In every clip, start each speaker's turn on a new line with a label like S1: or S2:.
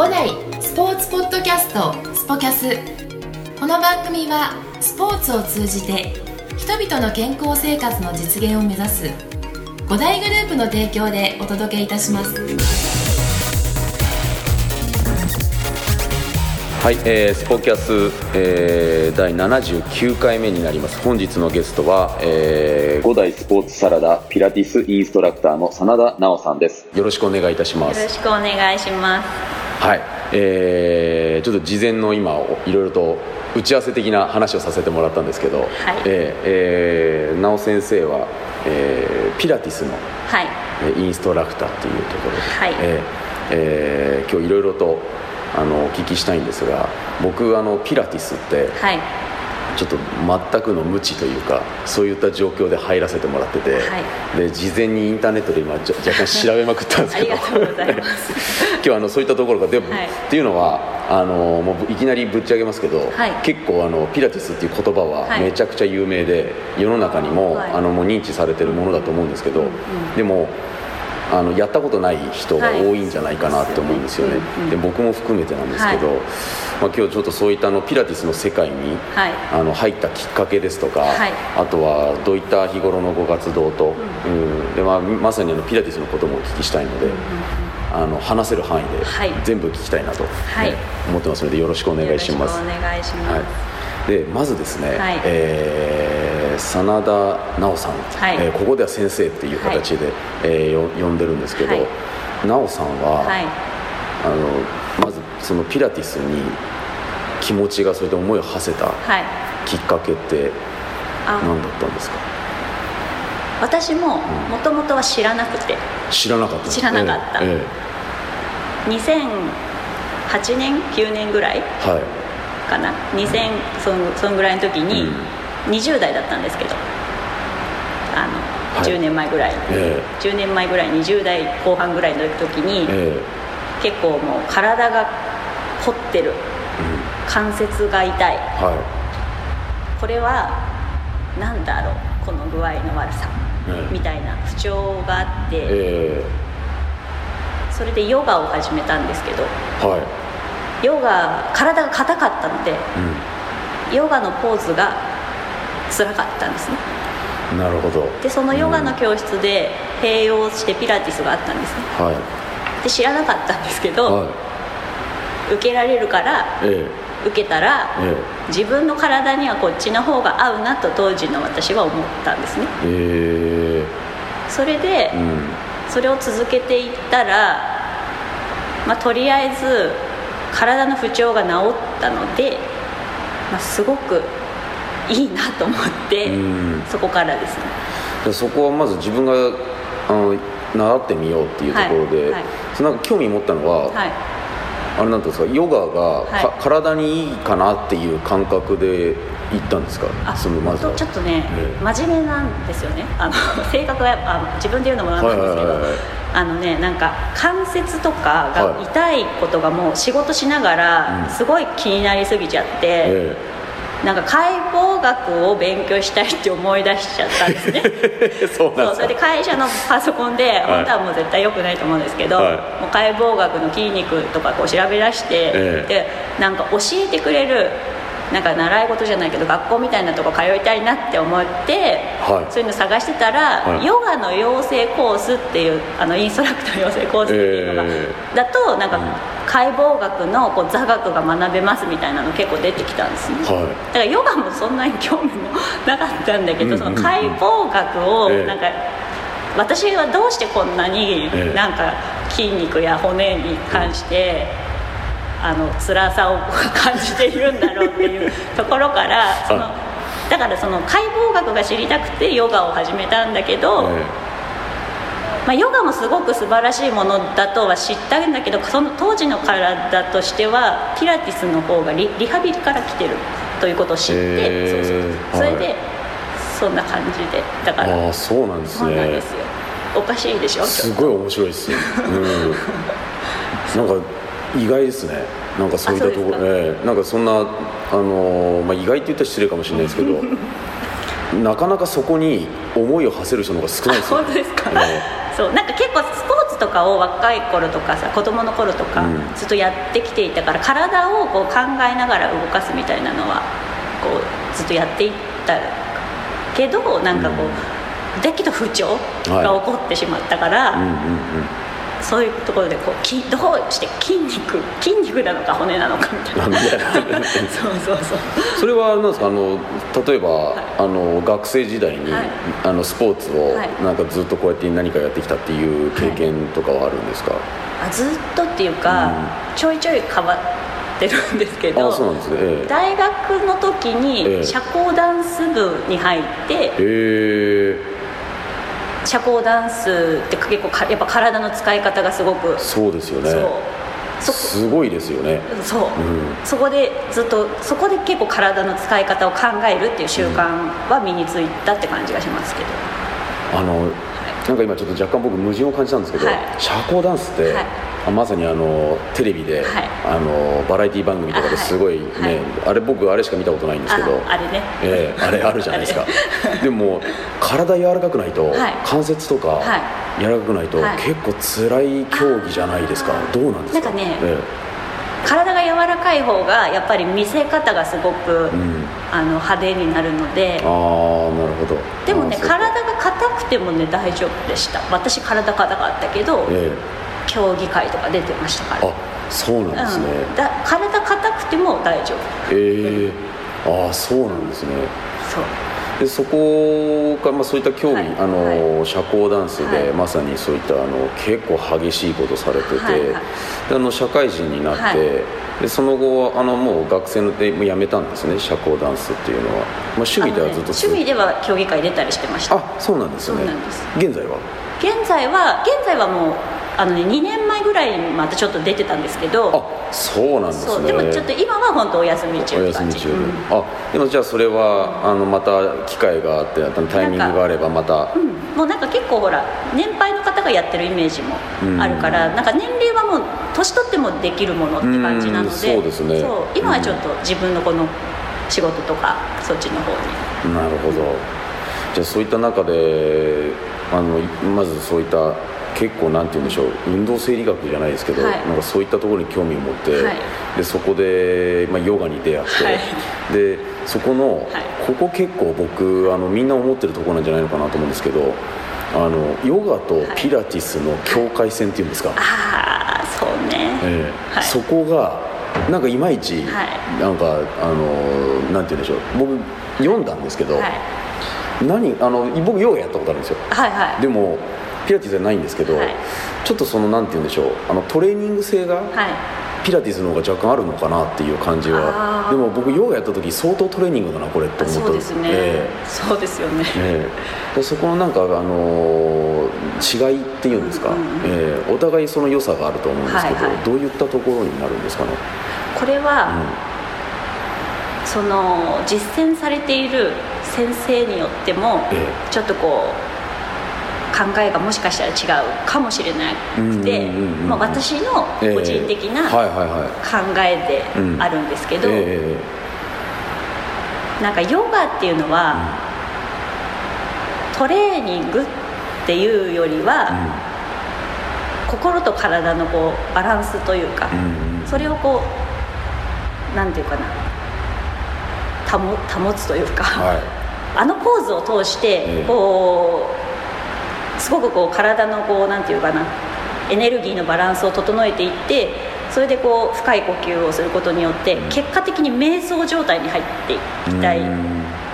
S1: 五代スポーツポッドキャストスポキャス。この番組はスポーツを通じて人々の健康生活の実現を目指す五大グループの提供でお届けいたします。
S2: はい、えー、スポキャス、えー、第79回目になります。本日のゲストは、えー、五代スポーツサラダピラティスインストラクターの真田直さんです。よろしくお願いいたします。
S3: よろしくお願いします
S2: はい、えー、ちょっと事前の今いろいろと打ち合わせ的な話をさせてもらったんですけど、はい、えー、えー、直先生は、えー、ピラティスの、はい、インストラクターというところで、はい。えーえー、今日いろいろとあのお聞きしたいんですが僕あのピラティスって、はい、ちょっと全くの無知というかそういった状況で入らせてもらってて、はい、で事前にインターネットで今若干調べまくったんですけど 今日あのそういったところがでも、はい、っていうのはあのもういきなりぶっち上げますけど、はい、結構あのピラティスっていう言葉はめちゃくちゃ有名で世の中にも,、あのもう認知されてるものだと思うんですけど、うんうん、でもあのやったことない人が多いんじゃないかなって思うんですよね、で僕も含めてなんですけど、はい、まあ、今日ちょっとそういったのピラティスの世界に、はい、あの入ったきっかけですとか、はい、あとはどういった日頃のご活動と、うん、うん、でまあ、まさにあのピラティスのこともお聞きしたいので。うん。あの話せる範囲で全部聞きたいなと、はい。思ってますのでよろしくお願いします。
S3: お願いします。はい、
S2: でまずですね、はい、えー真田直さん、はい、えー、ここでは先生っていう形で、はい、えー、呼んでるんですけど、はい、直さんは、はい、あのまずそのピラティスに気持ちがそれで思いを馳せたきっかけって何だったんですか？
S3: 私ももともとは知らなくて、
S2: 知らなかった
S3: 知らなかった、ええ。2008年9年ぐらいかな、はい、2000そんそんぐらいの時に、うん20代だったんですけどあの、はい、10年前ぐらい、えー、10年前ぐらい20代後半ぐらいの時に、えー、結構もう体が凝ってる、うん、関節が痛い、はい、これは何だろうこの具合の悪さ、えー、みたいな不調があって、それでヨガを始めたんですけど、はい、ヨガ体が硬かったので、うん、ヨガのポーズが辛かったんですね。
S2: なるほど。
S3: でそのヨガの教室で併用してピラティスがあったんですね、はい、で知らなかったんですけど、はい、受けられるから、ええ、受けたら、ええ、自分の体にはこっちの方が合うなと当時の私は思ったんですね、え。ー、それで、うん、それを続けていったら、まあ、とりあえず体の不調が治ったので、まあ、すごくいいなと思って、そこからですね。
S2: そこはまず自分があの習ってみようっていうところで、はいはい、そのなんか興味持ったのは、はい、あれなんですかヨガが、はい、体にいいかなっていう感覚で行ったんですか？
S3: あそのまずちょっとね、えー、真面目なんですよね。あの性格はあ自分で言うのもなんですけど、あのねなんか関節とかが痛いことがもう仕事しながらすごい気になりすぎちゃって、えーなんか解剖学を勉強したいって思い出しちゃったんですね。そうそれで会社のパソコンで、本当はもう絶対良くないと思うんですけど、はい、もう解剖学の筋肉とかこう調べ出して、えー、でなんか教えてくれるなんか習い事じゃないけど学校みたいなとこ通いたいなって思って、はい、そういうの探してたら、はい、ヨガの養成コースっていうあのインストラクター養成コースっていうのが、えー、だとなんか、解剖学のこう座学が学べますみたいなの結構出てきたんですね、はい、だからヨガもそんなに興味もなかったんだけど、その解剖学をなんか、私はどうしてこんなになんか筋肉や骨に関して、あの辛さを感じているんだろうっていうところから そのだからその解剖学が知りたくてヨガを始めたんだけど、まあ、ヨガもすごく素晴らしいものだとは知ったんだけどその当時の体としてはピラティスの方がリリハビリから来てるということを知ってそうそうそれで、はい、そんな感じでだから
S2: あそうなんですね。
S3: おかしいでしょ？
S2: すごい面白いです うん。なんか意外ですね。なんかそういったところえー、なんかそんな、あのー、まあ、意外って言ったら失礼かもしれないですけど なかなかそこに思いを馳せる人の方が少ないですよ、
S3: 本当ですか、そうなんか結構スポーツとかを若い頃とかさ子供の頃とかずっとやってきていたから、体をこう考えながら動かすみたいなのはこうずっとやっていったけどなんかこう、だけど不調が起こってしまったから、そういうところでこうきどうして筋肉筋肉なのか骨なのかみたいな。そうそうそう
S2: それは何ですか？あの例えば、はい、あの学生時代に、はい、あのスポーツを、なんかずっとこうやって何かやってきたっていう経験とかはあるんですか、
S3: あずっとっていうか、うん、ちょいちょい変わってるんですけど
S2: あそうなんですね、え
S3: 大学の時に社交ダンス部に入って、え。
S2: ー
S3: 社交ダンスって結構やっぱ体の使い方がすごく。
S2: そうですよね。すごいですよね。
S3: そう、うん、そこでずっとそこで結構体の使い方を考えるっていう習慣は身についたって感じがしますけど、
S2: あのなんか今ちょっと若干僕矛盾を感じたんですけど、はい、社交ダンスって、はい、まさにあのテレビで、はい、あのバラエティ番組とかですごいねあれ僕あれしか見たことないんですけど
S3: あれね、
S2: えー、あれあるじゃないですか。でも体柔らかくないと、関節とか柔らかくないと、結構辛い競技じゃないですか。どうなんですか？
S3: なんかね、えー体が柔らかい方がやっぱり見せ方がすごく、うん、あの派手になるので。
S2: ああなるほど。
S3: でもね体が硬くてもね大丈夫でした。私体硬かったけど、えー、競技会とか出てましたから。
S2: あそうなんですね、
S3: うん、だ体硬くても大丈
S2: 夫。へえ。ー、ああそうなんですね。
S3: そう
S2: でそこから、まあ、そういった競技、はい、あの、はい、社交ダンスで、はい、まさにそういったあの結構激しいことされてて、はい。はい、であの社会人になって、でその後あのもう学生ので辞めたんですね社交ダンスっていうのは、まあ、趣味ではずっと、
S3: ね、趣味では競技会出たりしてました。
S2: あそうなんですね。現在は？
S3: 現在は現在はもうあのね2年前ぐらいにまたちょっと出てたんで
S2: す
S3: けど
S2: あそうなんですね。
S3: でもちょっと今は本当お休み中お休み中、
S2: うん、あでもじゃあそれは、あのまた機会があってタイミングがあればまた、
S3: うん、もうなんか結構ほら年配の方がやってるイメージもあるから、うん、なんか年齢はもう年取ってもできるものって感じなので、
S2: そうですね。
S3: 今はちょっと自分のこの仕事とかそっちの方
S2: に。なるほど。じゃあそういった中であのまずそういった結構なんて言うんでしょう運動生理学じゃないですけど、はい、なんかそういったところに興味を持って、はい、でそこで、まあ、ヨガに出会って、はい、でそこの、ここ結構僕あのみんな思ってるところなんじゃないのかなと思うんですけどあのヨガとピラティスの境界線っていうんですか、
S3: ああそうね、
S2: えーそこがなんかいまいち、なんかあのなんて言うんでしょう。僕読んだんですけど、何あの僕ヨガやったことあるんですよ、
S3: はいはい、
S2: でもピラティスじゃないんですけど、はい、ちょっとそのなんて言うんでしょうあのトレーニング性が、はい、ピラティスの方が若干あるのかなっていう感じは。でも僕ヨガやった時相当トレーニングだなこれって思った
S3: そうですね、えー、そうですよね、
S2: えー、でそこのなんか、あのー、違いっていうんですか、うんうん、えー、お互いその良さがあると思うんですけど、はいはい、どういったところになるんですかね？
S3: これは、うん、その実践されている先生によっても、えー、ちょっとこう考えがもしかしたら違うかもしれなくて、まあ、私の個人的な考えであるんですけど、なんかヨガっていうのは、トレーニングっていうよりは、心と体のこうバランスというか、それをこうなんていうかな保保つというか、はい、あのポーズを通してこう、すごくこう体のこうなんていうかなエネルギーのバランスを整えていってそれでこう深い呼吸をすることによって結果的に瞑想状態に入っていきたい。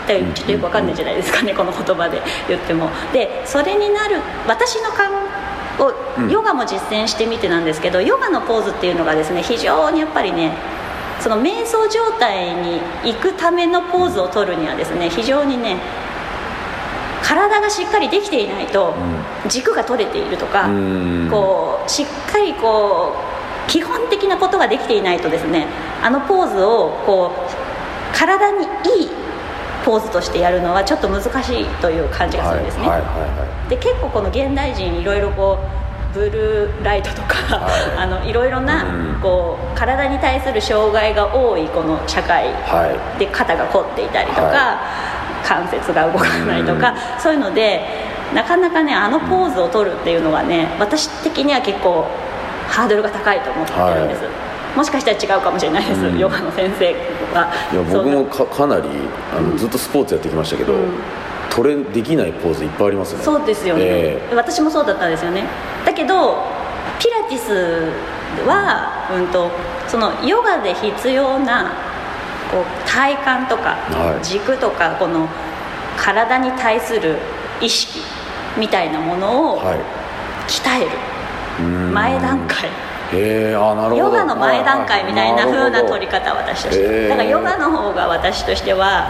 S3: ちょっとよくわかんないじゃないですかねこの言葉で言っても。でそれになる私の感をヨガも実践してみてなんですけど、ヨガのポーズっていうのがですね非常にやっぱりねその瞑想状態に行くためのポーズを取るにはですね非常にね体がしっかりできていないと軸が取れているとか、こうしっかりこう基本的なことができていないとですねあのポーズをこう体にいいポーズとしてやるのはちょっと難しいという感じがするんですね、で結構この現代人いろいろこうブルーライトとか、はい、あのいろいろな、こう体に対する障害が多いこの社会で肩が凝っていたりとか、はい関節が動かないとか、そういうのでなかなかねあのポーズを取るっていうのはね私的には結構ハードルが高いと思ってるんです、はい、もしかしたら違うかもしれないです、うん、ヨガの先生が
S2: いや僕もかかなりあの、ずっとスポーツやってきましたけど、うん、取れできないポーズいっぱいありますね。
S3: そうですよね、えー、私もそうだったんですよね。だけどピラティスは、うんと、そのヨガで必要なこう体幹とか軸とか、この体に対する意識みたいなものを鍛える、前段階。
S2: えー、あなるほど。
S3: ヨガの前段階みたいな風な取り方私として、だからヨガの方が私としては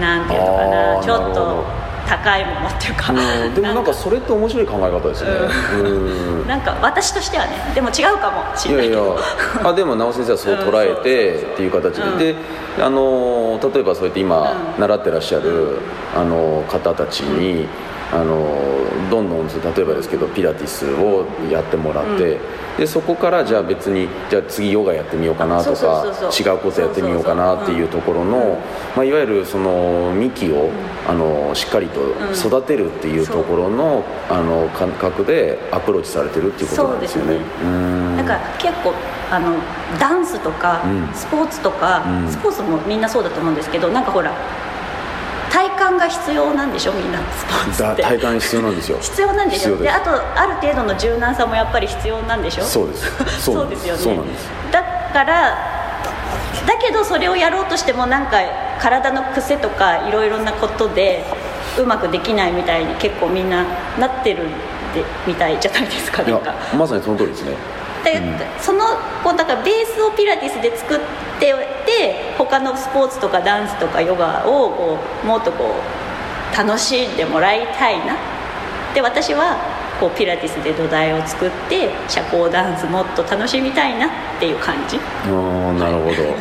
S3: なんていうのかなちょっと高いものっていうか、
S2: うん、でもなんかそれって面白い考え方ですよね、
S3: うん、なんか私としてはねでも違うかもしれないけど。いやい
S2: や。あでも直先生はそう捉えてっていう形で、であの例えばそうやって今習ってらっしゃる、あの方たちに、あのどんどん例えばですけどピラティスをやってもらって、うん、でそこからじゃあ別にじゃあ次ヨガやってみようかなとか違うことやってみようかなっていうところの、まあ、いわゆるその幹を、あのしっかりと育てるっていうところの,、あの感覚でアプローチされてるっていうことなんですよね。
S3: だから結構あのダンスとか、スポーツとか、スポーツもみんなそうだと思うんですけどなんかほら体幹が必要なんでしょ？みんなスポーツって。
S2: 体幹必要なんですよ。
S3: 必要なんですよであとある程度の柔軟さもやっぱり必要なんでしょ？
S2: そうです。
S3: そうです。よね。だからだけどそれをやろうとしてもなんか体の癖とかいろいろなことでうまくできないみたいに結構みんななってるでみたいじゃないですか？なんか。
S2: まさにその通りですね
S3: で、うん、そのこうだからベースをピラティスで作ってて他のスポーツとかダンスとかヨガをこうもっとこう楽しんでもらいたいな。で私はこうピラティスで土台を作って社交ダンスもっと楽しみたいなっていう感じ。
S2: あなるほど。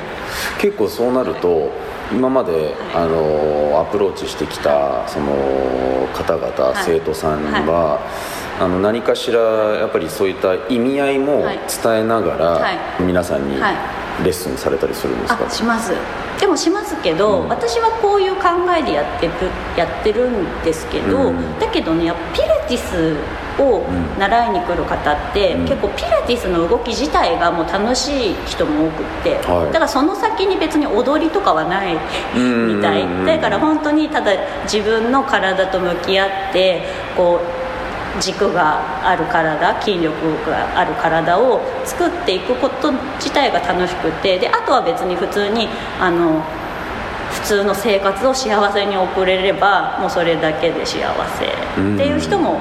S2: 結構そうなると今まで、はい、あのアプローチしてきたその方々、はい、生徒さんには、はいあの何かしらやっぱりそういった意味合いも伝えながら、皆さんにレッスンされたりするんですか、
S3: します。でもしますけど、うん、私はこういう考えでやってるやってるんですけど、うん、だけどねピラティスを習いに来る方って、うん、結構ピラティスの動き自体がもう楽しい人も多くって、はい、だからその先に別に踊りとかはないみたい。だから本当にただ自分の体と向き合ってこう軸がある体筋力がある体を作っていくこと自体が楽しくてであとは別に普通にあの普通の生活を幸せに送れればもうそれだけで幸せっていう人も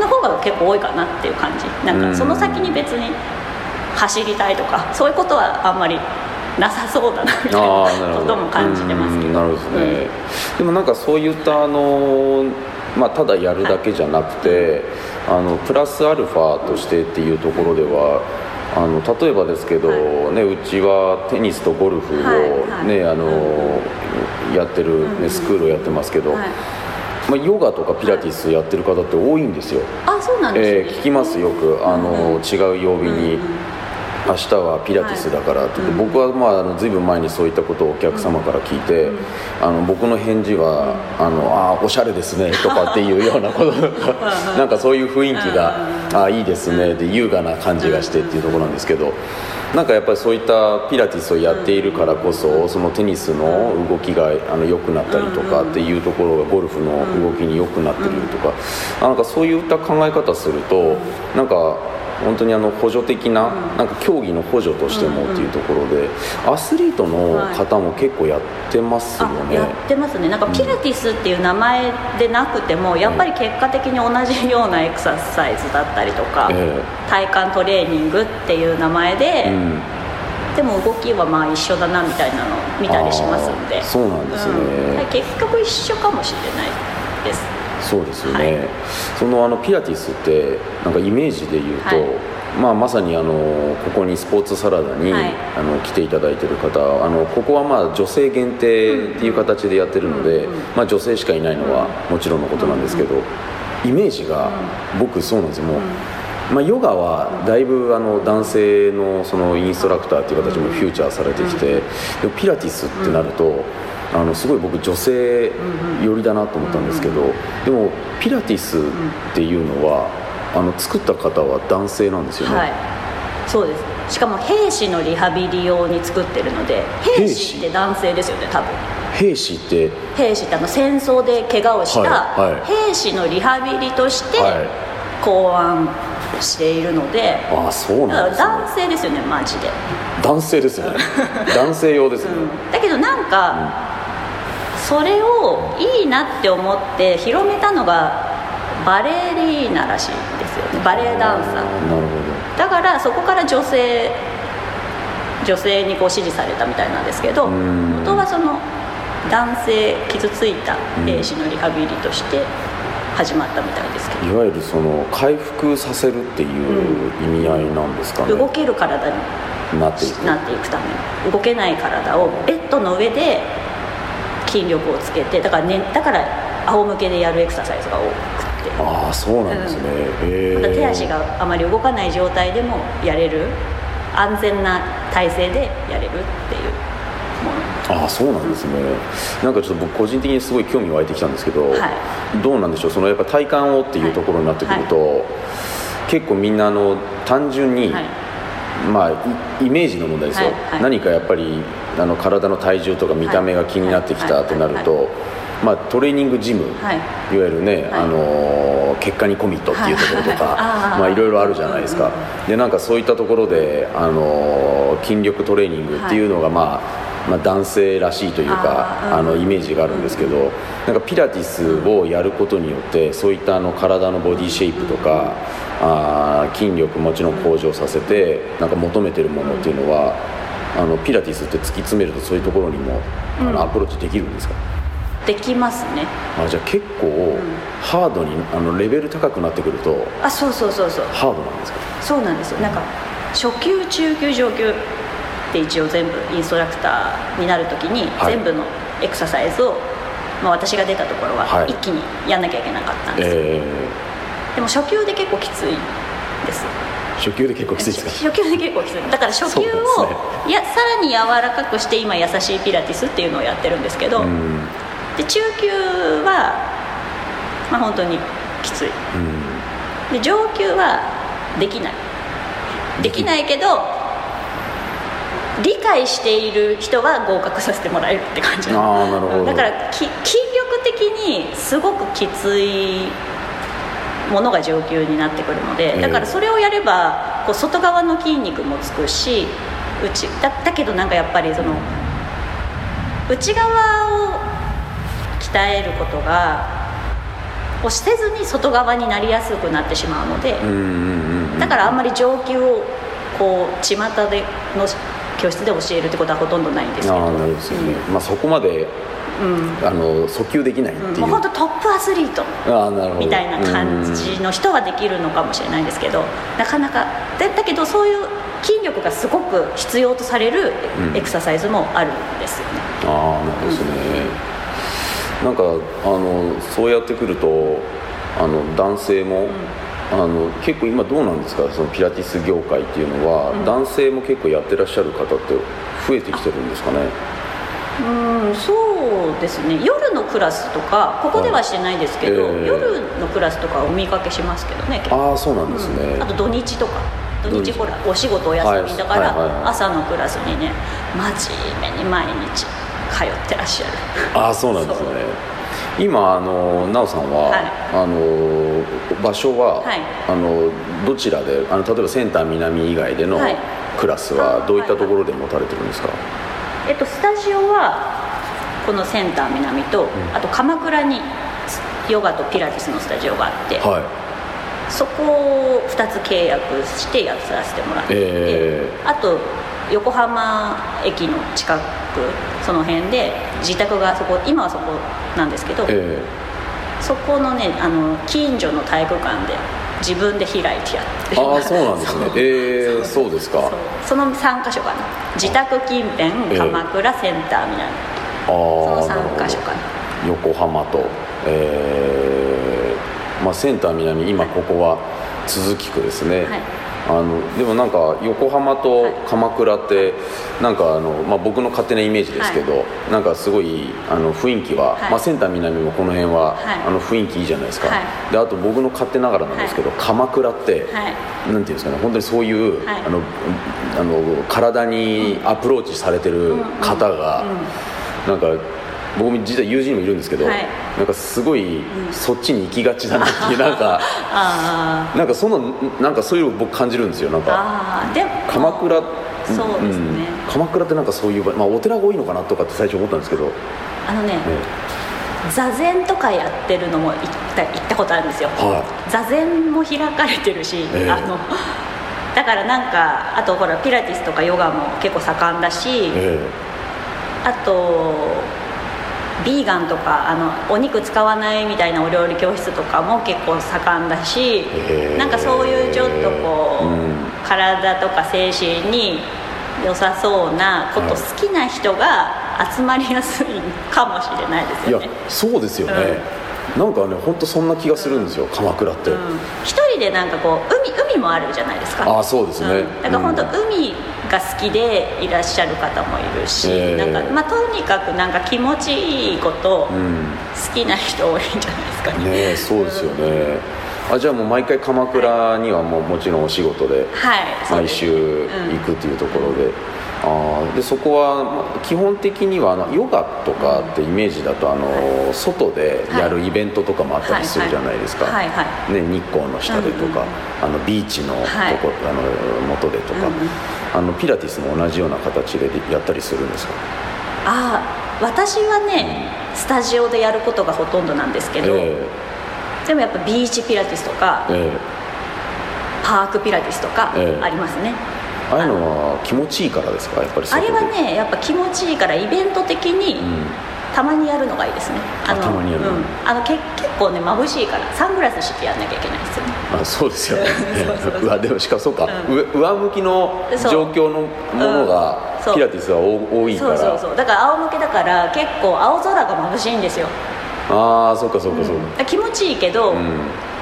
S3: の方が結構多いかなっていう感じ。なんかその先に別に走りたいとかそういうことはあんまりなさそうだなみたいなことも感じてますけど。
S2: なるほどね、うん、でもなんかそういったあのまあ、ただやるだけじゃなくて、あのプラスアルファとしてっていうところではあの例えばですけど、ね、うちはテニスとゴルフをね、あのやってる、ね、スクールをやってますけど。まあ、ヨガとかピラティスやってる方って多いんですよ。
S3: あ、そうなんですね。
S2: えー、聞きますよく。あの、違う曜日に明日はピラティスだからって言って、僕はまああの随分前にそういったことをお客様から聞いて、あの僕の返事は「あのあおしゃれですね」とかっていうようなこと なんかそういう雰囲気が「あいいですね」で優雅な感じがしてっていうところなんですけど。なんかやっぱりそういったピラティスをやっているからこそそのテニスの動きがあの良くなったりとかっていうところがゴルフの動きに良くなってるとかなんかそういった考え方するとなんか本当にあの補助的な,、なんか競技の補助としてもっていうところで、アスリートの方も結構やってますよね、
S3: やってますね。なんかピラティスっていう名前でなくても、やっぱり結果的に同じようなエクササイズだったりとか、体幹トレーニングっていう名前で、でも動きはまあ一緒だなみたいなのを見たりしますんで。
S2: そうなんですね、
S3: うん、結局一緒かもしれないです
S2: そうですよね、はい、そのあのピラティスってなんかイメージで言うと、はい、まあ、まさにあのここにスポーツサラダに、はい、あの来ていただいてる方あのここはまあ女性限定っていう形でやってるので、まあ、女性しかいないのはもちろんのことなんですけど、イメージが僕そうなんですよ。もう。まあ、ヨガはだいぶあの男性のそのインストラクターっていう形もフューチャーされてきて、でもピラティスってなると、あのすごい僕女性寄りだなと思ったんですけど、でもピラティスっていうのは、あの作った方は男性なんですよね、
S3: はい。そうです。しかも兵士のリハビリ用に作ってるので兵士って男性ですよね多分。
S2: 兵士って？
S3: 兵士ってあの戦争で怪我をした
S2: はいはい。
S3: 兵士のリハビリとして
S2: はい。
S3: 考案しているので、
S2: ああそう
S3: だから
S2: なんね
S3: 男性ですよねマジで、
S2: 男性ですよね。男性用ですね、
S3: うん。だけどなんか、それをいいなって思って広めたのがバレリーナらしいんですよね。バレエダンサー。
S2: なるほ
S3: だからそこから女性女性にこう支持されたみたいなんですけど
S2: うん。
S3: 元はその男性傷ついた兵士のリハビリとして始まったみたいですけど、
S2: どいわゆるその回復させるっていう意味合いなんですかね、
S3: 動ける体に
S2: なっていく。
S3: なっていく。ため。に動けない体をベッドの上で筋力をつけてだから,、ね、だから仰向けでやるエクササイズが多くて。
S2: ああそうなんですね、へえ
S3: また手足があまり動かない状態でもやれる。安全な体勢でやれるっていう
S2: ああそうなんですね、なんかちょっと僕個人的にすごい興味湧いてきたんですけど、
S3: はい。
S2: どうなんでしょう？そのやっぱ体幹をっていうところになってくると、結構みんなあの単純に、
S3: はい。
S2: まあイイメージの問題ですよ、
S3: はいはい。
S2: 何かやっぱりあの体の体重とか見た目が気になってきたってなる
S3: はい
S2: と、まあ、トレーニングジム、
S3: はい。
S2: いわゆるね、
S3: はい。
S2: あの結果にコミットっていうところとか、
S3: はい。
S2: まあ、いろいろあるじゃないですか、でなんかそういったところで、あの筋力トレーニングっていうのが、まあまあ、男性らしいというか
S3: あ
S2: のイメージがあるんですけど、なんかピラティスをやることによってそういったあの体のボディシェイプとか、あー筋力もちろん向上させてなんか求めてるものっていうのは、あのピラティスって突き詰めるとそういうところにも、あのアプローチできるんですか？
S3: できますね。
S2: あじゃあ結構、ハードにあのレベル高くなってくると
S3: あそうそうそうそう。
S2: ハードなんですか？
S3: そうなんですよ。なんか初級中級上級って一応全部インストラクターになるときに
S2: はい。
S3: 全部のエクササイズを、まあ、私が出たところ
S2: は
S3: はい。一気にやんなきゃいけなかったんですよ、
S2: え
S3: でも初級で結構きついです。
S2: ー、初級で結構きついですか？
S3: 初級で結構きつい。だから初級を、
S2: なんです
S3: いやさらに柔らかくして今優しいピラティスっていうのをやってるんですけど、
S2: うん。
S3: で中級はまあ本当にきつい。
S2: うん。
S3: で上級はできない。できないけど理解している人は合格させてもらえるって感じ。
S2: あーなるほど。
S3: だからき筋力的にすごくきついものが上級になってくるので
S2: ええ。
S3: だからそれをやればこう外側の筋肉もつくし内だだけどなんかやっぱりその内側を鍛えることがをせずに外側になりやすくなってしまうので、だからあんまり上級をこう巷での教室で教えるってことはほとんどないんですけど。
S2: ああなるほどですよね、まあそこまで
S3: うん。
S2: あの訴求できないっていう、
S3: うん。もう本当トップアスリートみたいな感じの人はできるのかもしれないんですけどなかなかだだけどそういう筋力がすごく必要とされる
S2: うん。
S3: エクササイズもあるんですよね、
S2: ああなるほどですね、なんかあのそうやってくるとあの男性も、あの結構今どうなんですか？そのピラティス業界っていうのは、男性も結構やってらっしゃる方って増えてきてるんですかね？
S3: うんそうですね。夜のクラスとかここではしてないですけど、
S2: はい。ええ。
S3: 夜のクラスとかお見かけしますけどね
S2: ああそうなんですね、
S3: あと土日とか。土
S2: 土日。
S3: 日ほらお仕事お休みだから、
S2: はい。はいはいはい。
S3: 朝のクラスにね真面目に毎日通ってらっしゃる。
S2: ああそうなんですね今あの奈緒さんは、
S3: はい。
S2: あの場所は、
S3: はい。
S2: あのどちらであの例えばセンター南以外での
S3: はい。
S2: クラスはどういったところで持たれてるんですか、
S3: えっとスタジオはこのセンター南と、あと鎌倉にヨガとピラティスのスタジオがあって、
S2: はい。
S3: そこを2つ契約してやらせてもらって、
S2: え
S3: あと横浜駅の近くその辺で自宅がそこ今はそこなんですけど、
S2: え
S3: そこのねあの近所の体育館で自分で開いてやって
S2: ー、ああそうなんですね。ええそうですか。
S3: その3か所かな。自宅近辺
S2: ええ。
S3: 鎌倉センター南
S2: あ
S3: その
S2: あなるほ
S3: 3か所かな。
S2: ど横浜とえーまあ、センター南今ここは都筑区ですね、
S3: はい
S2: あのでもなんか横浜と鎌倉ってなんかあの、まあ、僕の勝手なイメージですけど、はい、なんかすごいあの雰囲気は、はい、まあ、センター南もこの辺は、はい、あの雰囲気いいじゃないですか、であと僕の勝手ながらなんですけど、鎌倉って、なんていうんですかね本当にそういう、あのあの体にアプローチされてる方が、なんか僕も実は友人もいるんですけど、はい、なんかすごいそっちに行きがちだなっていう なんかなんかそのなんかそういうの僕感じるんですよなんか。鎌倉そうですね、うん、鎌倉ってなんかそういう、まあ、お寺が多いのかなとかって最初思ったんですけど。
S3: あのね、ね座禅とかやってるのも行った行ったことあるんですよ、はい、座禅も開かれてるし、えー、あのだからなんかあとほらピラティスとかヨガも結構盛んだし、えー、あとビーガンとかあのお肉使わないみたいなお料理教室とかも結構盛んだしなんかそういうちょっとこう、うん、体とか精神に良さそうなこと好きな人が集まりやすいかもしれないですよね。いや
S2: そうですよね、うんなんかね本当そんな気がするんですよ、鎌倉って、
S3: 一人でなんかこう海海もあるじゃないですか。
S2: あそうですね、
S3: だから本当海が好きでいらっしゃる方もいるし、なんかまあ、とにかくなんか気持ちいいこと好きな人多いんじゃないですかね,、
S2: ねそうですよね、あじゃあもう毎回鎌倉にはもうもちろんお仕事で毎週行くっていうところで、あでそこは基本的にはあのヨガとかってイメージだとあの、外でやるイベントとかもあったりするじゃないですか、ね、日光の下でとか、あのビーチのとこ、あの元でとか、あのピラティスも同じような形でやったりするんですか？
S3: あ私はねスタジオでやることがほとんどなんですけど、えー、でもやっぱビーチピラティスとか、えー、パークピラティスとかありますね、えー
S2: ああいうのは気持ちいいからですか？やっぱり
S3: あれはねやっぱ気持ちいいからイベント的に、たまにやるのがいいですね。
S2: あのたまにやる、うん、
S3: あのけ結構ね眩しいからサングラスしてやんなきゃいけない。ですよね。
S2: あそうですよね うわでもしかもそうか、うん、上向きの状況のものが、うん、ピラティスは多いから。
S3: そうそうそう。だから仰向けだから結構青空が眩しいんですよ。
S2: ああそうかそうかそう
S3: か、気持ちいいけど、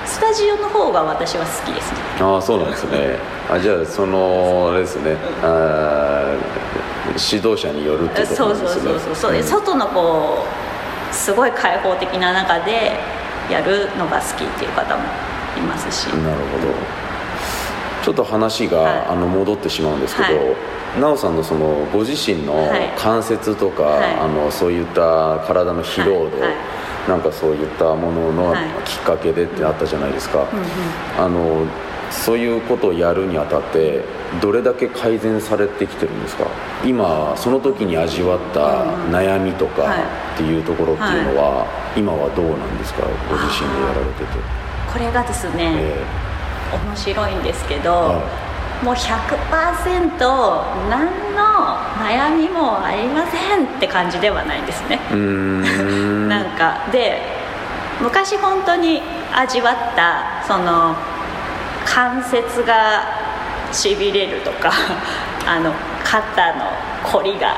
S3: スタジオの方が私は好きですね。
S2: ああそうなんですね。あじゃあそのあれですね。あ指導者によるっていうことですね。そうそうそう
S3: そう、うん、外のこうすごい開放的な中でやるのが好きっていう方もいますし。
S2: なるほど。ちょっと話が、はい、あの戻ってしまうんですけど、はい。奈緒さんのそのご自身の関節とか、はい、あのそういった体の疲労度、なんかそういったもののきっかけでってあったじゃないですか、はい。あのそういうことをやるにあたってどれだけ改善されてきてるんですか？今その時に味わった悩みとかっていうところっていうのは、今はどうなんですか？ご自身でやられてて。
S3: これがですね、えー、面白いんですけど、はいもう100%何の悩みもありませんって感じではないんですね。なんかで昔本当に味わったその関節がしびれるとか あの肩のこりが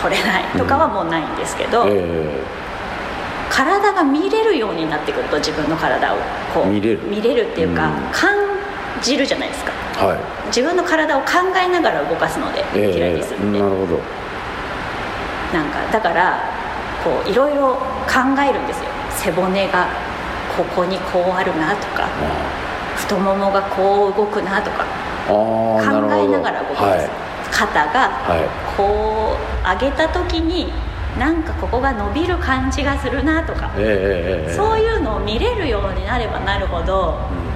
S3: 取れないとかはもうないんですけど、うんえ。ー、体が見れるようになってくると自分の体をこう見れる。っていうか、うん、感じるじゃないですか、はい、自分の体を考えながら動かすので、えー、ピラティスってなるほど。なんかだからこういろいろ考えるんですよ。背骨がここにこうあるなとか太ももがこう動くなとか考えながら動くんです、はい、肩がこう上げた時になんかここが伸びる感じがするなとか、えー、そういうのを見れるようになればなるほど、うん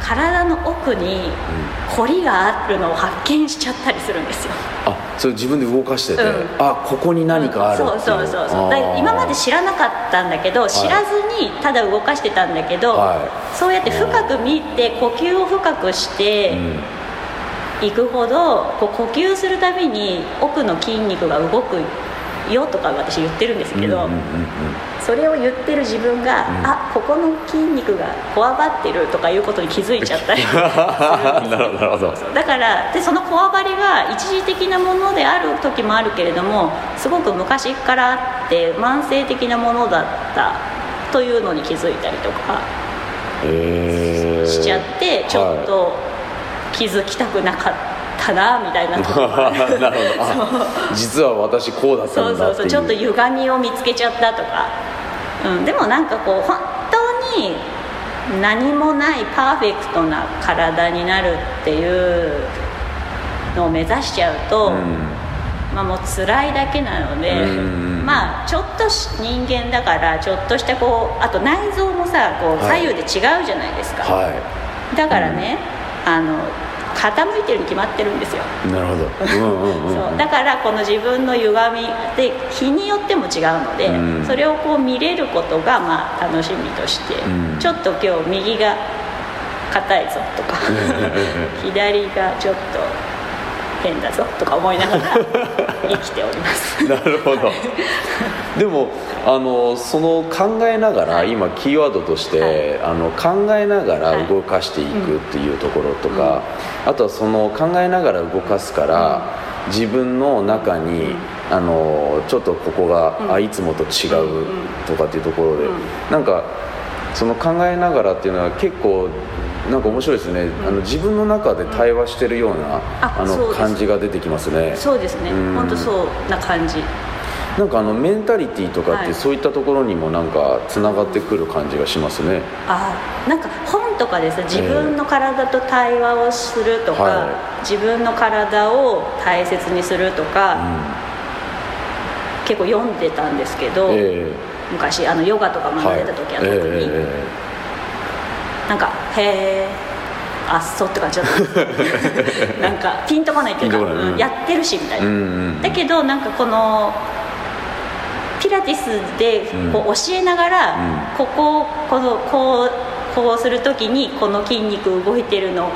S3: 体の奥に凝りがあるのを発見しちゃったりするんですよ。
S2: あそれ自分で動かしてて、うん、あここに何かある、
S3: う。ん、そうそうそうそう。今まで知らなかったんだけど知らずにただ動かしてたんだけど、はい、そうやって深く見て呼吸を深くしていくほどこう呼吸するたびに奥の筋肉が動くよとか私言ってるんですけど、それを言ってる自分が、うん、あここの筋肉がこわばってるとかいうことに気づいちゃったり。するんですよだからでそのこわばりが一時的なものである時もあるけれどもすごく昔からあって慢性的なものだったというのに気づいたりとか。えー。しちゃってちょっと気づきたくなかったなみたいな。なるほど。
S2: 実は私こうだったんだそうそうそう
S3: ちょっと歪みを見つけちゃったとか、うん、でもなんかこう本当に何もないパーフェクトな体になるっていうのを目指しちゃうと、うん、まあ、もう辛いだけなので、まあちょっと人間だからちょっとしたこうあと内臓もさこう左右で違うじゃないですか、はい、だからね、あの傾いてるに決まってるんですよ。
S2: なるほど、
S3: そう。だからこの自分の歪みで日によっても違うので、うん、それをこう見れることがまあ楽しみとして、うん、ちょっと今日右が硬いぞとか 左がちょっと変だぞとか思いながら 生きております。
S2: なるほど。でもあのその考えながら、はい、今キーワードとして、はい、あの考えながら動かしていくっていうところとか、あとはその考えながら動かすから、うん、自分の中に、うん、あのちょっとここが、あいつもと違うとかっていうところで、うん、なんかその考えながらっていうのは結構なんか面白いですね、うん、あの自分の中で対話してるような、あの感じが出てきますね。
S3: そうですね。本当そうな感じ。
S2: なんかあのメンタリティーとかってそういったところにもなんかつながってくる感じがしますね、
S3: あなんか本とかです自分の体と対話をするとか、はい、自分の体を大切にするとか、うん、結構読んでたんですけど、えー、昔あのヨガとか学んでた時は特に、はいえーなんかへえあっそうって感じだった。なんかピンとこないっていうか、うん、やってるしみたいな、うんうん、だけどなんかこのピラティスでこう教えながら、こここのこうこうする時にこの筋肉動いてるのを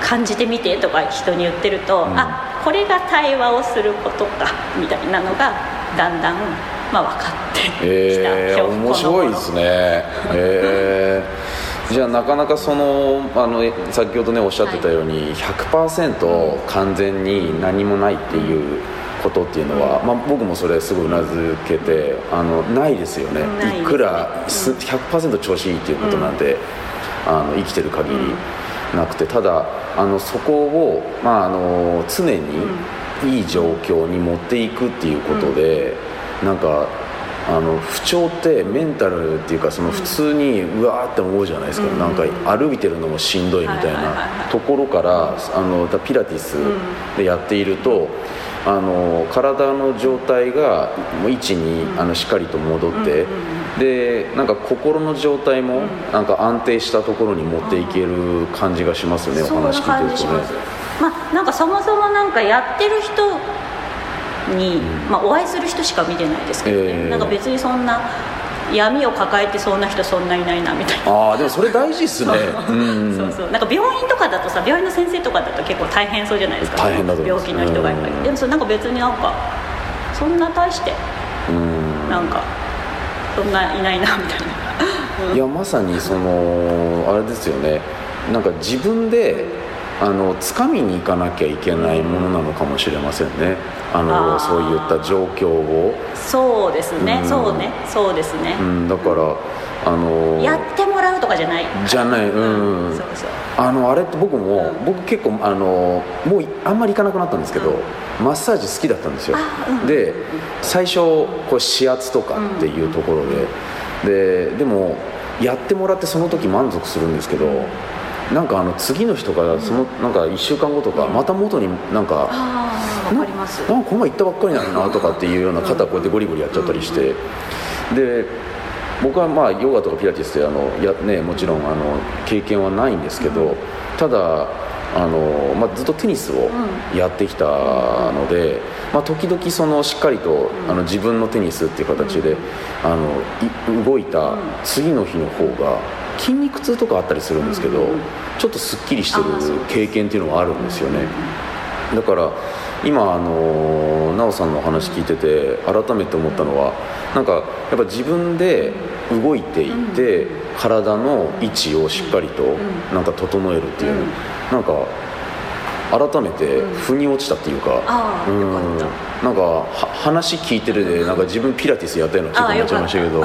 S3: 感じてみてとか人に言ってると、うん、あこれが対話をすることかみたいなのがだんだん、まあ、分かってきた、え
S2: ー、面白いですね。えーじゃあなかなかそのあの先ほどねおっしゃってたように100%完全に何もないっていうことっていうのは、まあ、僕もそれすごいうなずけてあのないですよね。いくら100%調子いいっていうことなんて、あの生きてる限りなくてただあのそこを、まあ、あの常にいい状況に持っていくっていうことで、なんかあの不調ってメンタルっていうかその普通にうわーって思うじゃないですか、うん、なんか歩いてるのもしんどいみたいなところからあのピラティスでやっていると。あの体の状態が位置にあのしっかりと戻って、でなんか心の状態もなんか安定したところに持っていける感じがしますね、お話聞いてるとね。
S3: まあ、なんかそもそもなんかやってる人に、まあ、お会いする人しか見てないですけどね、えー、なんか別にそんな闇を抱えてそうな人そんないないなみたいな。
S2: ああでもそれ大事っすね。
S3: そう。そうなんか病院とかだとさ病院の先生とかだと結構大変そうじゃないですか。
S2: 大変だと
S3: 病気の人がいっぱい。でもそれなんか別になんかそんな大してうん。なんかそんないないなみたい
S2: な、いやまさにそのあれですよね。なんか自分であの掴みに行かなきゃいけないものなのかもしれませんね。あのそういった状況を。
S3: そうですね、うん、そうね。そうですね、
S2: うん、だからあの
S3: やってもらうとかじゃない。
S2: じゃない。うん、そうそう。あのあれって僕も、うん、僕結構あのもうあんまり行かなくなったんですけど、マッサージ好きだったんですよ、で最初こう指圧とかっていうところで、ででもやってもらってその時満足するんですけど、なんかあの次の人がそのなんか1週間後とかまた元になんか
S3: ななんか
S2: この前行ったばっかりなのなとかっていうような肩こうやってゴリゴリやっちゃったりして。で僕はまあヨガとかピラティスってあのや、ね、もちろんあの経験はないんですけどただあの、まあ、ずっとテニスをやってきたので、まあ、時々そのしっかりとあの自分のテニスっていう形であの動いた次の日の方が筋肉痛とかあったりするんですけど、ちょっとすっきりしてる経験っていうのがあるんですよね。だから今あの奈緒さんの話聞いてて改めて思ったのはなんかやっぱ自分で動いていて、体の位置をしっかりとなんか整えるっていう、なんか改めて腑に落ちたっていうか、うん、なんか話聞いてるでなんか自分ピラティスやったような気分になっちゃいましたけど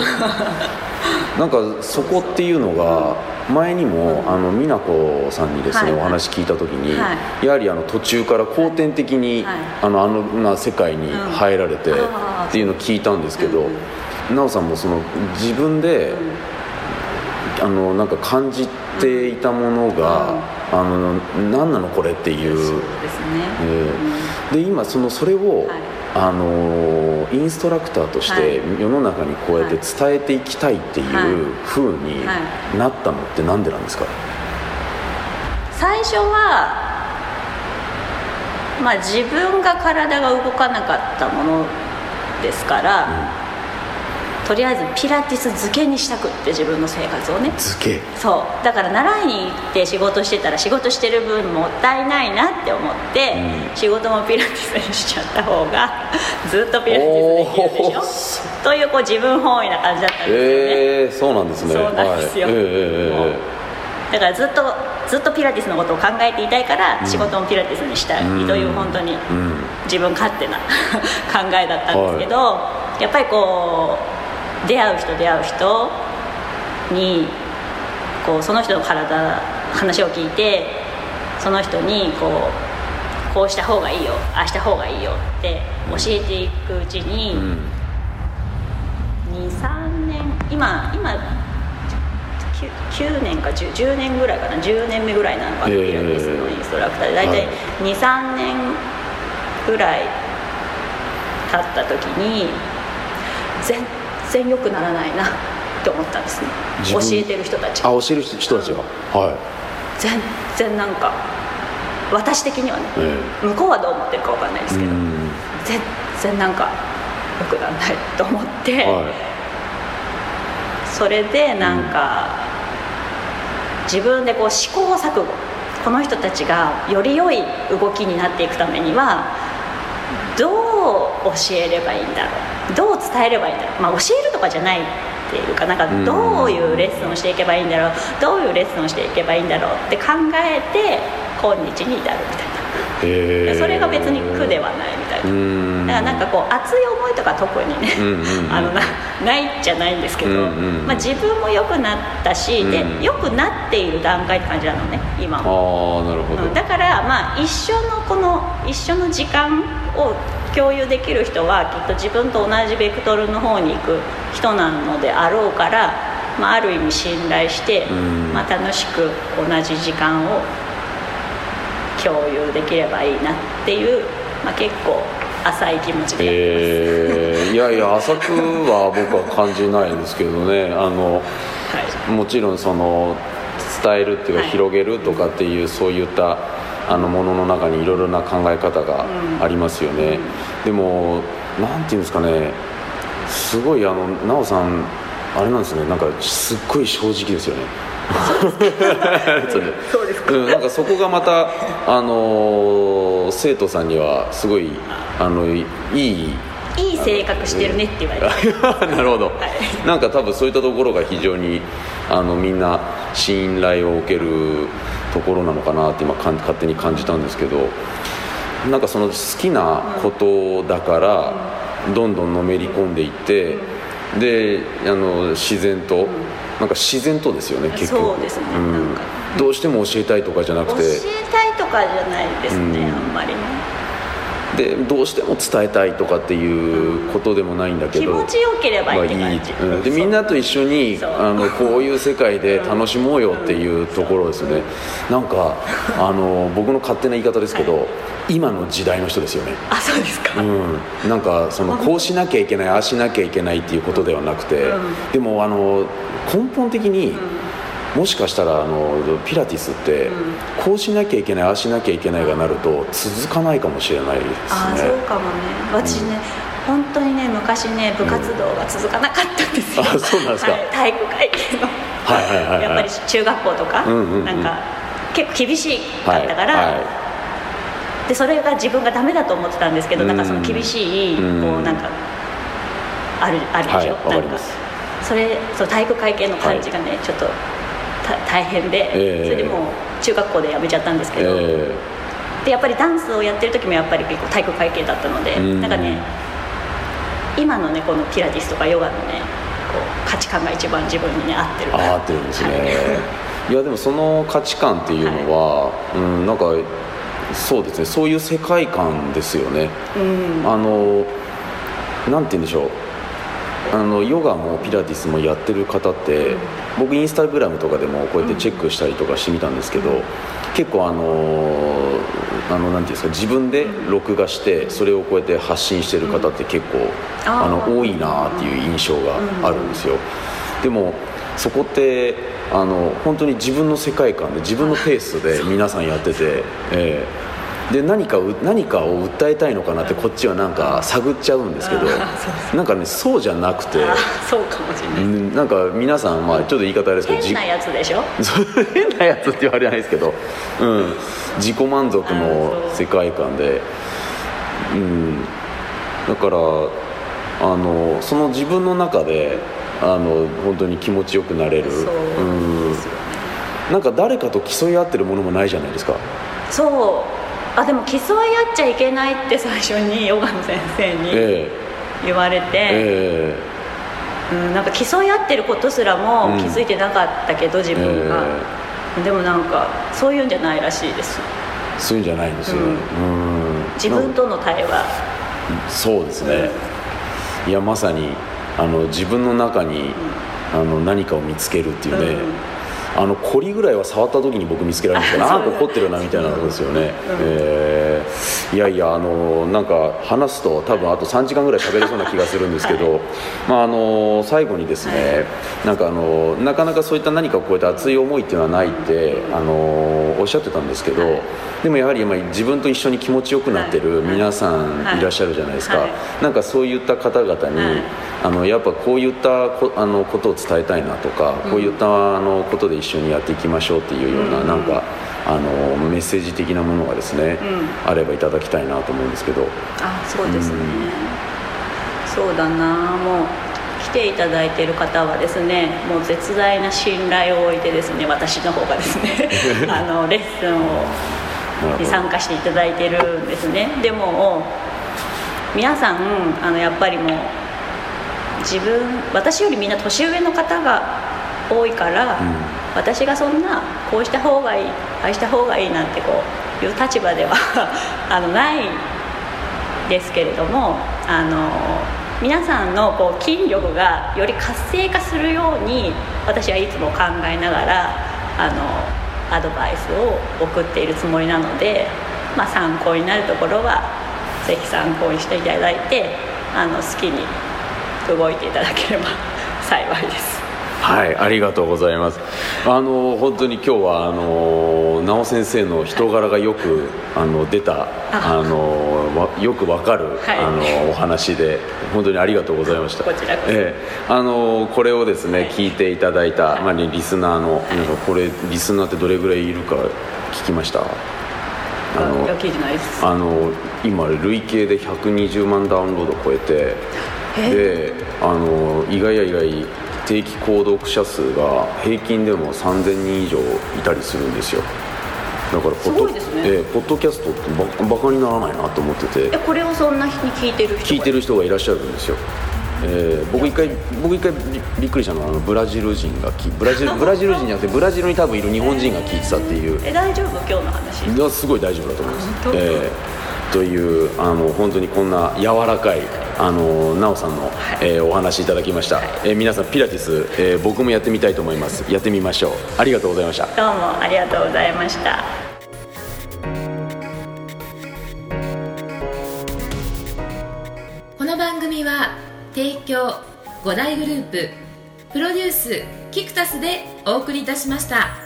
S2: なんかそこっていうのが前にもあの美奈子さんにですね、お話聞いた時に、やはりあの途中から後天的に、あのあのな世界に入られてっていうのを聞いたんですけど、奈緒さんもその自分で、あのなんか感じていたものが、あの何なのこれっていう。
S3: そうですね、
S2: えー、で今そのそれを、あのインストラクターとして世の中にこうやって伝えていきたいっていうふうになったのって何でなんですか、
S3: 最初はまあ自分が体が動かなかったものですから、うん、とりあえずピラティス漬けにしたくって自分の生活をね。
S2: 漬け。
S3: そう。だから習いに行って仕事してたら仕事してる分もったいないなって思って、うん、仕事もピラティスにしちゃった方が ずっとピラティスできるでしょというこう自分本位な感じだったんですよね。
S2: えー、そうなんですね。
S3: そうなんですよ、はい、えー、だからずっとずっとピラティスのことを考えていたいから仕事もピラティスにしたいという本当に自分勝手な 考えだったんですけど、やっぱりこう出会う人出会う人にこうその人の体話を聞いてその人にこうこうした方がいいよああした方がいいよって教えていくうちに、23年今今9年か 10, 10, 年ぐらいかな10年目ぐらいなのかな、ピラティスのインストラクターで。大体23年ぐらい経った時に全然良くならないなって思ったんですね。教えてる人たち
S2: あ教える人たちが、はい。
S3: 全然なんか私的にはね、えー、向こうはどう思ってるか分かんないですけど全然なんか良くならないと思って、はい、それでなんか、自分でこう試行錯誤この人たちがより良い動きになっていくためにはどう教えればいいんだろう？どう伝えればいいんだろう、まあ、教えるとかじゃないっていうかなんかどういうレッスンをしていけばいいんだろう？どういうレッスンをしていけばいいんだろうって考えて今日に至るみたいな。それが別に苦ではないみたいな。だからなんかこう熱い思いとか特にね、あのなないじゃないんですけど、まあ、自分も良くなったし、で良くなっている段階って感じなのね今
S2: も。あなるほど、
S3: だからまあ一緒のこの一緒の時間を共有できる人はきっと自分と同じベクトルの方に行く人なのであろうから、まあ、ある意味信頼して、まあ、楽しく同じ時間を共有できればいいなっていう、まあ、結構浅い気持ちで
S2: えー、いやいや浅くは僕は感じないんですけどね。あの、はい、もちろんその伝えるっていうか、広げるとかっていうそういったあのものの中にいろいろな考え方がありますよね、うん、でもなんていうんですかね。すごいあの奈緒さんあれなんですね。なんかすっごい正直ですよね
S3: そうですか、うん、
S2: なんかそこがまた、あのー、生徒さんにはすごいあのいい
S3: いい性格してるねって言われて。
S2: なるほど、はい、なんか多分そういったところが非常にあのみんな信頼を受けるところなのかなって今勝手に感じたんですけどなんかその好きなことだからどんどんのめり込んでいって、であの自然と、なんか自然とですよね結局。
S3: そうですね、うん、
S2: どうしても教えたいとかじゃなくて。教
S3: えたいとかじゃないですね、うん、あんまりね
S2: でどうしても伝えたいとかっていうことでもないんだけど、
S3: 気持ちよければいいって感じ、
S2: うん、でみんなと一緒にあのこういう世界で楽しもうよっていうところですね、なんかあの僕の勝手な言い方ですけど、はい、今の時代の人ですよね。
S3: あそうですか、
S2: うん、なんかそのこうしなきゃいけないああしなきゃいけないっていうことではなくて、でもあの根本的に、もしかしたらあのピラティスって、こうしなきゃいけないああしなきゃいけないがなると続かないかもしれないですね。あ
S3: そうかもね。私ね、うん、本当にね昔ね部活動が続かなかったんですよ、
S2: あそうなんですか、はい、
S3: 体育会系の。はいはいはい、はい、やっぱり中学校とか、うんうんうん、なんか結構厳しかったから、はいはい、でそれが自分がダメだと思ってたんですけど、うん、なんかその厳しい、うん、こうなんかあるあるでしょ、はい、なんかそれそう体育会系の感じがね、ちょっと大変で、えー、それでもう中学校で辞めちゃったんですけど、えー、でやっぱりダンスをやってる時もやっぱり結構体育会系だったので、うん、なんかね今のねこのピラティスとかヨガのねう価値観が一番自分にね合ってる
S2: 合ってるんですね、い、やでもその価値観っていうのは、はい、うんなんかそうですねそういう世界観ですよね、うん、あのなんて言うんでしょう。あのヨガもピラティスもやってる方って、うん、僕インスタグラムとかでもこうやってチェックしたりとかしてみたんですけど、うん、結構あのあのなんていうんですか自分で録画してそれをこうやって発信してる方って結構、あの多いなっていう印象があるんですよ、でもそこってあの本当に自分の世界観で自分のペースで皆さんやってて、えー、で何か何かを訴えたいのかなってこっちはなんか探っちゃうんですけどなんかねそうじゃなくて
S3: そうかもしれない。
S2: なんか皆さん、まあ、ちょっと言い方あれですけど
S3: 変なやつでしょ？
S2: 変なやつって言われないですけど、うん、自己満足の世界観でうん。だからあのその自分の中であの本当に気持ちよくなれる。そうですよね。なんか誰かと競い合ってるものもないじゃないですか。
S3: そうあでも競い合っちゃいけないって最初にヨガの先生に言われて、えー、うん、なんか競い合ってることすらも気づいてなかったけど、うん、自分が、えー、でもなんかそういうんじゃないらしいです。
S2: そういうんじゃないんですよ、うん、
S3: 自分との対話。
S2: そうですね、いやまさにあの自分の中に、あの何かを見つけるっていうね、あのコリぐらいは触った時に僕見つけられるんですけどなんか凝ってるなみたいなとこですよね、うん、えー、いやいやあのなんか話すと多分あと3時間ぐらい喋れそうな気がするんですけど、はい、まあ、あの最後にですね、なんかあのなかなかそういった何かを超えた熱い思いっていうのはないってあのおっしゃってたんですけどでもやはり今自分と一緒に気持ちよくなってる皆さんいらっしゃるじゃないですか、はい、なんかそういった方々に、あのやっぱこういったこあのことを伝えたいなとか、こういったあのことで一緒にやっていきましょうっていうような、うん、なんかあのメッセージ的なものがですね、うん、あればいただきたいなと思うんですけど。
S3: あそうですね、うん、そうだな。もう来ていただいている方はですねもう絶大な信頼を置いてですね私の方がですね あのレッスンをに参加していただいてるんですね。でも皆さんあのやっぱりもう自分私よりみんな年上の方が多いから、うん、私がそんなこうした方がいいああした方がいいなんてこういう立場では あのないですけれどもあの皆さんのこう筋力がより活性化するように私はいつも考えながらあのアドバイスを送っているつもりなので、まあ、参考になるところは是非参考にしていただいてあの好きに動いていただければ 幸いです。
S2: はいありがとうございます。あの本当に今日はあの直先生の人柄がよくあの出たあ。のよくわかる、はい、あのお話で本当にありがとうございました。
S3: こちらこそ、え
S2: ー、あのこれをですね、はい、聞いていただいた、まあ、リスナーの、はい、これリスナーってどれぐらいいるか聞きました？
S3: あの
S2: あの今累計で120万ダウンロード超えてであの意外や意外定期購読者数が平均でも3000人以上いたりするんですよ。だからポッド,、ね。えー、ポッドキャストってババカにならないなと思ってて。
S3: えこれをそんなに聞いてる
S2: 人聞いてる人がいらっしゃるんですよ。えー、僕一回僕一回びっくりしたのはあのブラジル人がブラジル ブラジル人じゃなくてブラジルに多分いる日本人が聞いてたっていう。
S3: え大丈夫？今日の話。い
S2: やすごい大丈夫だと思います、えー、というあの本当にこんな柔らかいあの奈緒さんの、えー、お話いただきました、はい、えー、皆さんピラティス、えー、僕もやってみたいと思います。やってみましょう。ありがとうございました。
S3: どうもありがとうございました。
S1: この番組は提供5大グループプロデュースキクタスでお送りいたしました。